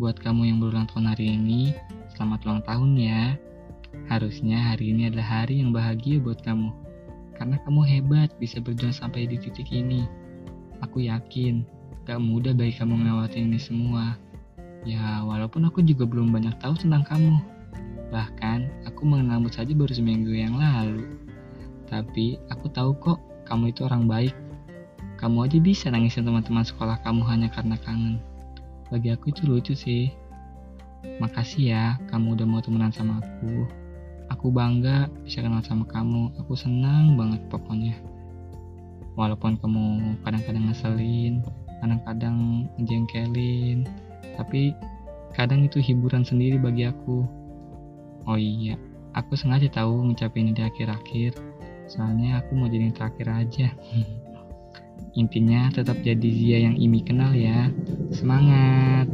buat kamu yang berulang tahun hari ini, selamat ulang tahun ya. Harusnya hari ini adalah hari yang bahagia buat kamu. Karena kamu hebat bisa berjuang sampai di titik ini. Aku yakin, gak mudah bagi kamu melewati ini semua. Ya, walaupun aku juga belum banyak tahu tentang kamu. Bahkan, aku mengenalmu saja baru seminggu yang lalu. Tapi, aku tahu kok, kamu itu orang baik. Kamu aja bisa nangisin teman-teman sekolah kamu hanya karena kangen. Bagi aku itu lucu sih. Makasih ya, kamu udah mau temenan sama aku. Aku bangga bisa kenal sama kamu. Aku senang banget pokoknya. Walaupun kamu kadang-kadang ngeselin, kadang-kadang ngejengkelin, tapi kadang itu hiburan sendiri bagi aku. Oh iya, aku sengaja tahu ngucapin ini di akhir-akhir, soalnya aku mau jadi yang terakhir aja. Intinya tetap jadi Zia yang Imi kenal ya. Semangat!